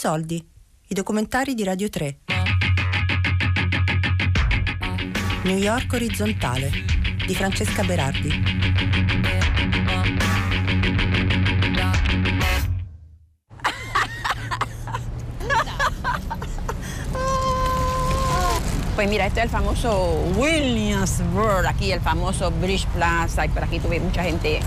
soldi, i documentari di Radio 3. New York orizzontale di Francesca Berardi. Pues mira, este es el famoso Williamsburg, aquí el famoso Bridge Plaza, y por aquí tuve mucha gente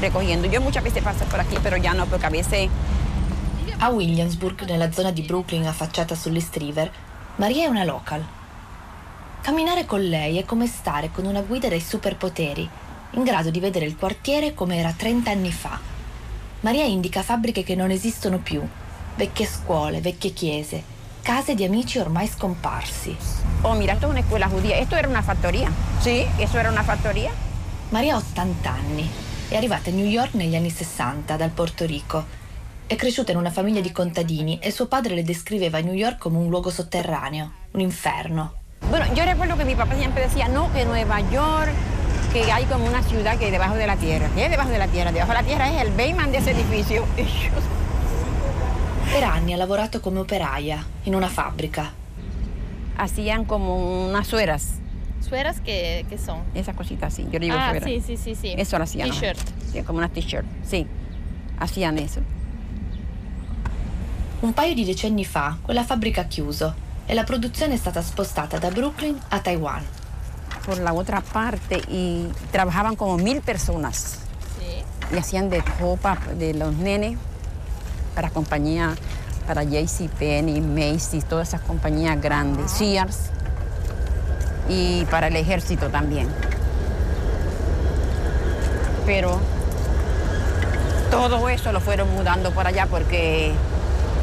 recogiendo. Yo muchas veces paso por aquí, pero ya no, porque a veces... A Williamsburg, nella zona di Brooklyn affacciata sull'East River, Maria è una local. Camminare con lei è come stare con una guida dai superpoteri, in grado di vedere il quartiere come era 30 anni fa. Maria indica fabbriche che non esistono più, vecchie scuole, vecchie chiese, case di amici ormai scomparsi. Oh, mira, esto es una escuela judía. Esto era una factoría. Sí, eso era una factoría. Maria ha 80 anni. È arrivata a New York negli anni 60 dal Porto Rico. È cresciuta in una famiglia di contadini e suo padre le descriveva New York come un luogo sotterraneo, un inferno. Bueno, yo recuerdo que mi papá siempre decía, no, que Nueva York, que hay como una ciudad que es debajo de la tierra. ¿Qué es debajo de la tierra? Debajo de la tierra es el basement de ese edificio. Per anni ha lavorato come operaia in una fabbrica. Hacían como unas sueras, ¿Sueras qué, qué son? esas cositas así. Yo le digo ah, sueras. sí, sí, sí, sí. Eso lo hacían. ¿no? T-shirt. Sí, como unas t-shirt, sí. Hacían eso. Un paio di decenni fa quella fabbrica ha chiuso e la produzione è stata spostata da Brooklyn a Taiwan. Por la otra parte, y trabajaban como mil personas. Sí. y hacían de ropa de los nenes para compañía, para JCPenney, Macy's, todas esas compañías grandes, Sears y para el ejército también. Pero todo eso lo fueron mudando por allá porque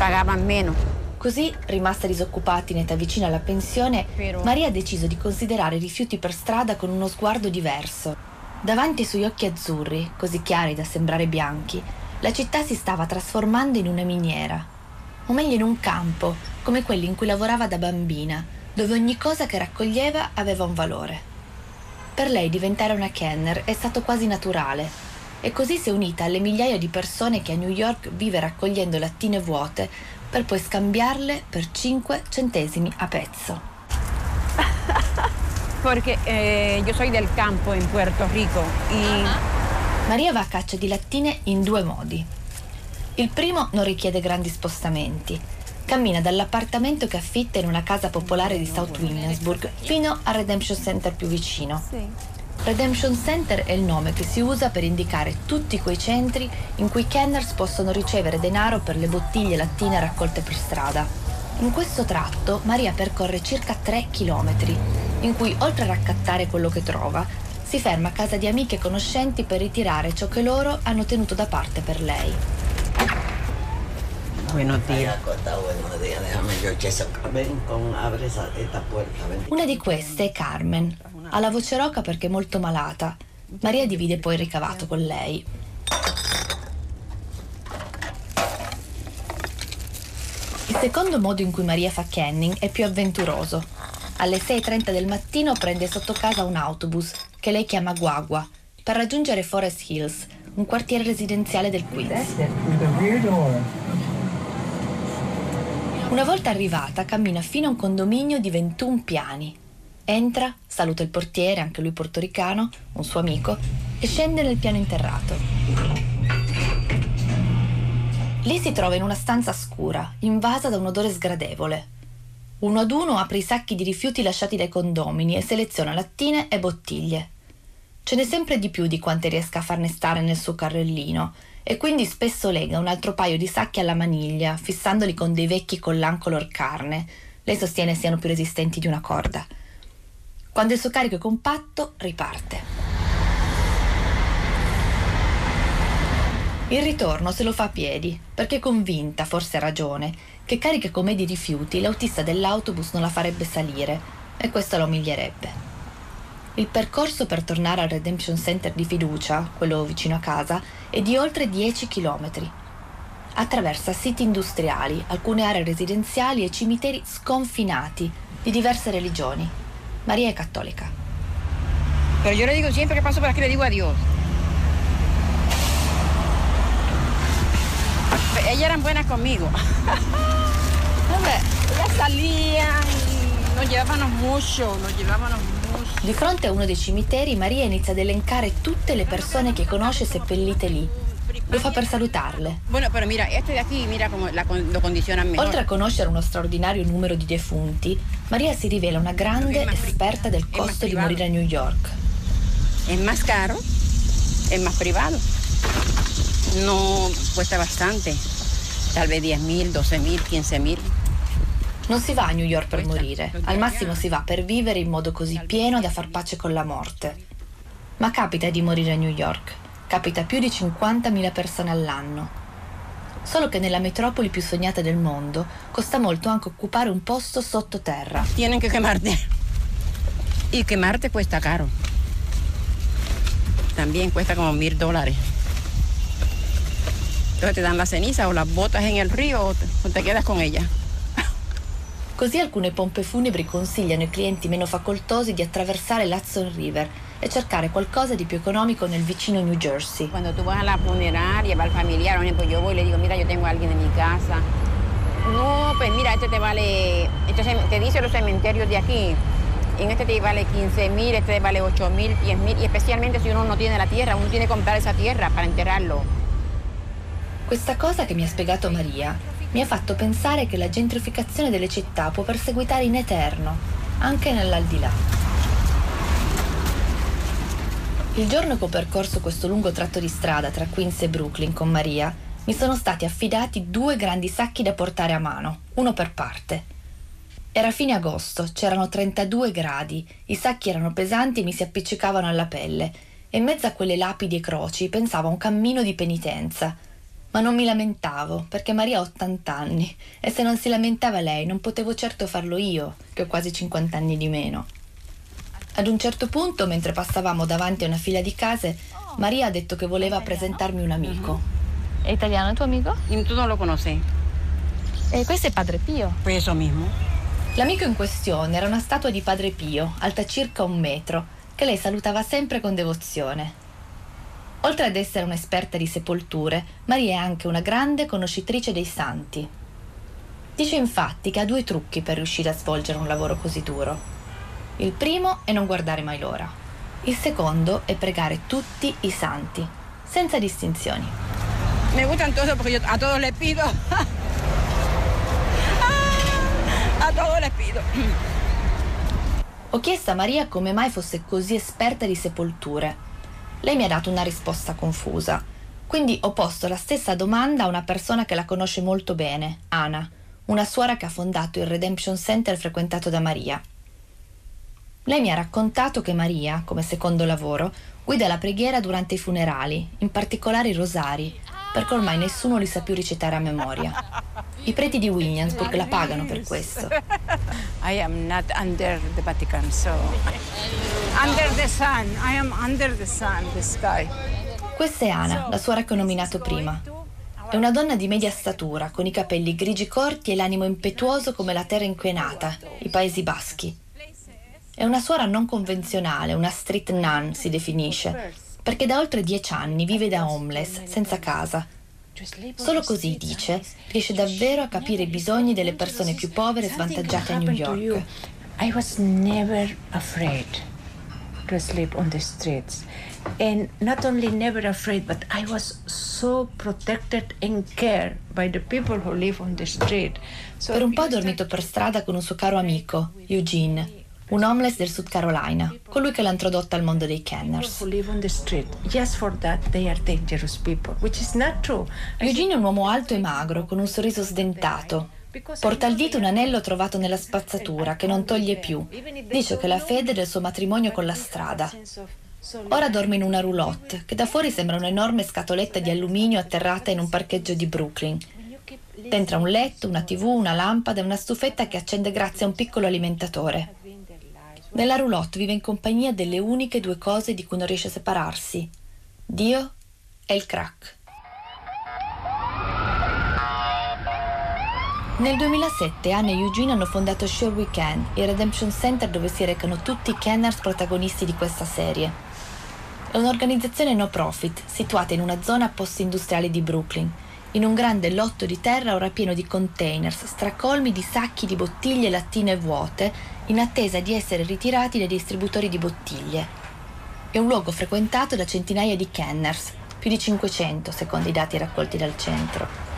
pagaban menos. Così, rimasta disoccupata in età vicina alla pensione, Però- Maria ha deciso di considerare i rifiuti per strada con uno sguardo diverso. Davanti ai suoi occhi azzurri, così chiari da sembrare bianchi, la città si stava trasformando in una miniera. O meglio in un campo, come quelli in cui lavorava da bambina, dove ogni cosa che raccoglieva aveva un valore. Per lei diventare una Kenner è stato quasi naturale e così si è unita alle migliaia di persone che a New York vive raccogliendo lattine vuote per poi scambiarle per 5 centesimi a pezzo. Porque eh, yo soy del campo en Puerto Rico y Maria va a caccia di lattine in due modi. Il primo non richiede grandi spostamenti. Cammina dall'appartamento che affitta in una casa popolare di South Williamsburg fino al Redemption Center più vicino. Redemption Center è il nome che si usa per indicare tutti quei centri in cui kenners possono ricevere denaro per le bottiglie lattine raccolte per strada. In questo tratto Maria percorre circa 3 chilometri, in cui oltre a raccattare quello che trova, si ferma a casa di amiche e conoscenti per ritirare ciò che loro hanno tenuto da parte per lei. Una di queste è Carmen. Ha la voce roca perché è molto malata. Maria divide poi il ricavato con lei. Il secondo modo in cui Maria fa canning è più avventuroso. Alle 6.30 del mattino prende sotto casa un autobus, che lei chiama Guagua, per raggiungere Forest Hills, un quartiere residenziale del Queens. Una volta arrivata, cammina fino a un condominio di 21 piani. Entra, saluta il portiere, anche lui portoricano, un suo amico, e scende nel piano interrato. Lì si trova in una stanza scura, invasa da un odore sgradevole. Uno ad uno apre i sacchi di rifiuti lasciati dai condomini e seleziona lattine e bottiglie. Ce n'è sempre di più di quante riesca a farne stare nel suo carrellino e quindi spesso lega un altro paio di sacchi alla maniglia, fissandoli con dei vecchi collan color carne. Lei sostiene siano più resistenti di una corda. Quando il suo carico è compatto, riparte. Il ritorno se lo fa a piedi, perché è convinta, forse ha ragione, che cariche come di rifiuti l'autista dell'autobus non la farebbe salire e questo la umilierebbe. Il percorso per tornare al Redemption Center di fiducia, quello vicino a casa, è di oltre 10 km. Attraversa siti industriali, alcune aree residenziali e cimiteri sconfinati di diverse religioni. Maria è cattolica. Pero yo le digo siempre que paso por aquí, le digo adiós. ellas eran buenas conmigo. Ellas salían y nos llevábamos mucho, nos llevábamos mucho. Di fronte a uno dei cimiteri, Maria inizia ad elencare tutte le persone che conosce seppellite lì. Lo fa per salutarle. Oltre a conoscere uno straordinario numero di defunti, Maria si rivela una grande esperta del costo di morire a New York. Es más caro, es más privado. No cuesta bastante. Tal vez 10 mil, 12 mil, 15 mil. Non si va a New York per morire, al massimo si va per vivere in modo così pieno da far pace con la morte. Ma capita di morire a New York, capita a più di 50.000 persone all'anno. Solo che nella metropoli più sognata del mondo costa molto anche occupare un posto sottoterra. Tienen que quemarte. Y quemarte cuesta caro. También cuesta como mil dólares. Entonces te dan la ceniza o las botas en el río o te, o te quedas con ella. Così alcune pompe funebri consigliano ai clienti meno facoltosi di attraversare l'Hudson River e cercare qualcosa di più economico nel vicino New Jersey. Cuando tú vas a la funeraria, va al familiar, por ejemplo, yo voy le digo, mira, yo tengo alguien en mi casa. No, pues mira, este te vale, este te dice los cementerios de aquí. En este te vale 15 mil, este te vale 8 mil, 10 mil, y especialmente si uno no tiene la tierra, uno tiene que comprar esa tierra para enterrarlo. Questa cosa che mi ha spiegato Maria mi ha fatto pensare che la gentrificazione delle città può perseguitare in eterno, anche nell'aldilà. Il giorno che ho percorso questo lungo tratto di strada tra Queens e Brooklyn con Maria, mi sono stati affidati due grandi sacchi da portare a mano, uno per parte. Era fine agosto, c'erano 32 gradi, i sacchi erano pesanti e mi si appiccicavano alla pelle, e in mezzo a quelle lapidi e croci pensavo a un cammino di penitenza. Ma non mi lamentavo, perché Maria ha 80 anni, e se non si lamentava lei non potevo certo farlo io, che ho quasi 50 anni di meno. Ad un certo punto, mentre passavamo davanti a una fila di case, Maria ha detto che voleva presentarmi un amico. ¿Es italiano il tuo amico? Y tú no lo conoces. Eh, questo è Padre Pio. Pues eso mismo. L'amico in questione era una statua di Padre Pio, alta circa un metro, che lei salutava sempre con devozione. Oltre ad essere un'esperta di sepolture, Maria è anche una grande conoscitrice dei santi. Dice infatti che ha due trucchi per riuscire a svolgere un lavoro così duro. Il primo è non guardare mai l'ora. Il secondo è pregare tutti i santi, senza distinzioni. Me gustan todos porque yo a todos les pido. Ah, a todos les pido. Ho chiesto a Maria come mai fosse così esperta di sepolture. Lei mi ha dato una risposta confusa, quindi ho posto la stessa domanda a una persona che la conosce molto bene, Ana, una suora che ha fondato il Redemption Center frequentato da Maria. Lei mi ha raccontato che Maria, come secondo lavoro, guida la preghiera durante i funerali, in particolare i rosari, perché ormai nessuno li sa più recitare a memoria. I preti di Williamsburg la pagano per questo. I am not under the Vatican, so under the sun. I am under the sun, the sky. Questa è Ana, la suora che ho nominato prima. È una donna di media statura, con i capelli grigi corti e l'animo impetuoso come la terra inquinata, i Paesi Baschi. È una suora non convenzionale, una street nun si definisce, perché da oltre dieci anni vive da homeless, senza casa. Solo così, dice, riesce davvero a capire i bisogni delle persone più povere e svantaggiate a New York. I was never afraid to sleep on the streets. And not only never afraid, but I was so protected and cared by the people who live on the street. So Per un po' ha dormito per strada con un suo caro amico, Eugene, un homeless del Sud Carolina, colui che l'ha introdotta al mondo dei Kenners. Eugene è un uomo alto e magro, con un sorriso sdentato. Porta al dito un anello trovato nella spazzatura che non toglie più. Dice che la fede del suo matrimonio con la strada. Ora dorme in una roulotte, che da fuori sembra un'enorme scatoletta di alluminio atterrata in un parcheggio di Brooklyn. Dentro un letto, una tv, una lampada e una stufetta che accende grazie a un piccolo alimentatore. Nella roulotte vive in compagnia delle uniche due cose di cui non riesce a separarsi. Dio e il crack. Nel 2007 Anna e Eugene hanno fondato Sure We Can, il Redemption Center dove si recano tutti i Kenners protagonisti di questa serie. È un'organizzazione no profit situata in una zona post-industriale di Brooklyn, in un grande lotto di terra ora pieno di containers, stracolmi di sacchi di bottiglie lattine vuote, in attesa di essere ritirati dai distributori di bottiglie. È un luogo frequentato da centinaia di kenners, più di 500 secondo i dati raccolti dal centro.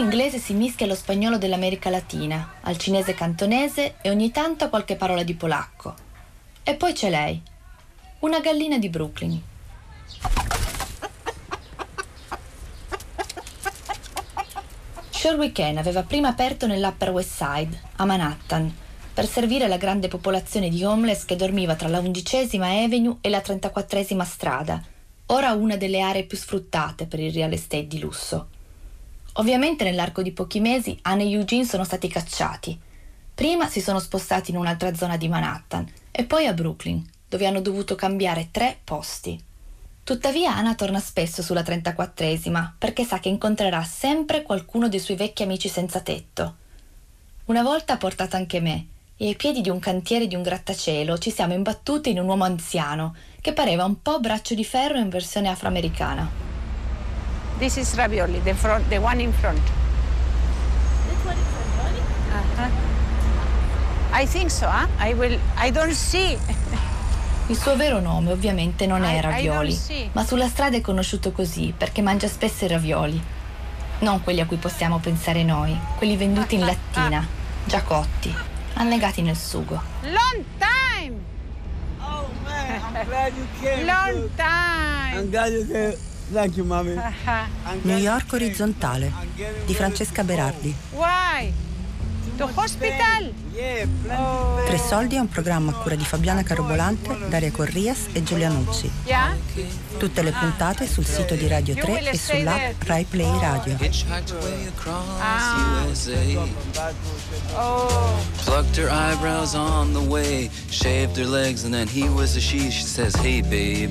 Qui l'inglese si mischia allo spagnolo dell'America Latina, al cinese cantonese e ogni tanto a qualche parola di polacco. E poi c'è lei, una gallina di Brooklyn. Sherwick Inn aveva prima aperto nell'Upper West Side, a Manhattan, per servire la grande popolazione di homeless che dormiva tra la undicesima Avenue e la 34esima strada, ora una delle aree più sfruttate per il real estate di lusso. Ovviamente nell'arco di pochi mesi Anne e Eugene sono stati cacciati. Prima si sono spostati in un'altra zona di Manhattan e poi a Brooklyn, dove hanno dovuto cambiare tre posti. Tuttavia Anna torna spesso sulla 34esima perché sa che incontrerà sempre qualcuno dei suoi vecchi amici senza tetto. Una volta ha portato anche me e ai piedi di un cantiere di un grattacielo ci siamo imbattuti in un uomo anziano che pareva un po' braccio di ferro in versione afroamericana. This is ravioli, the front, the one in front. This one is ravioli? Uh-huh. I think so. Huh? I will. I don't see. Il suo vero nome ovviamente non è Ravioli, ma sulla strada è conosciuto così perché mangia spesso i ravioli. Non quelli a cui possiamo pensare noi, quelli venduti in lattina, già cotti, annegati nel sugo. Long time. Oh man, I'm glad you came. Long time. I'm glad you came. Thank you, mommy. I'm glad New York orizzontale di Francesca. Berardi. Why? To hospital? Yeah, Oh. Tre soldi è un programma a cura di Fabiana Carobolante, Daria Corrias e Giulia Nucci. Yeah. Tutte le puntate sul sito di Radio 3 e sull'app Rai Play Radio. Hitchhiked way across Ah. USA. Oh. Plucked her eyebrows on the way, shaved her legs, and then he was a she. She says, Hey, babe,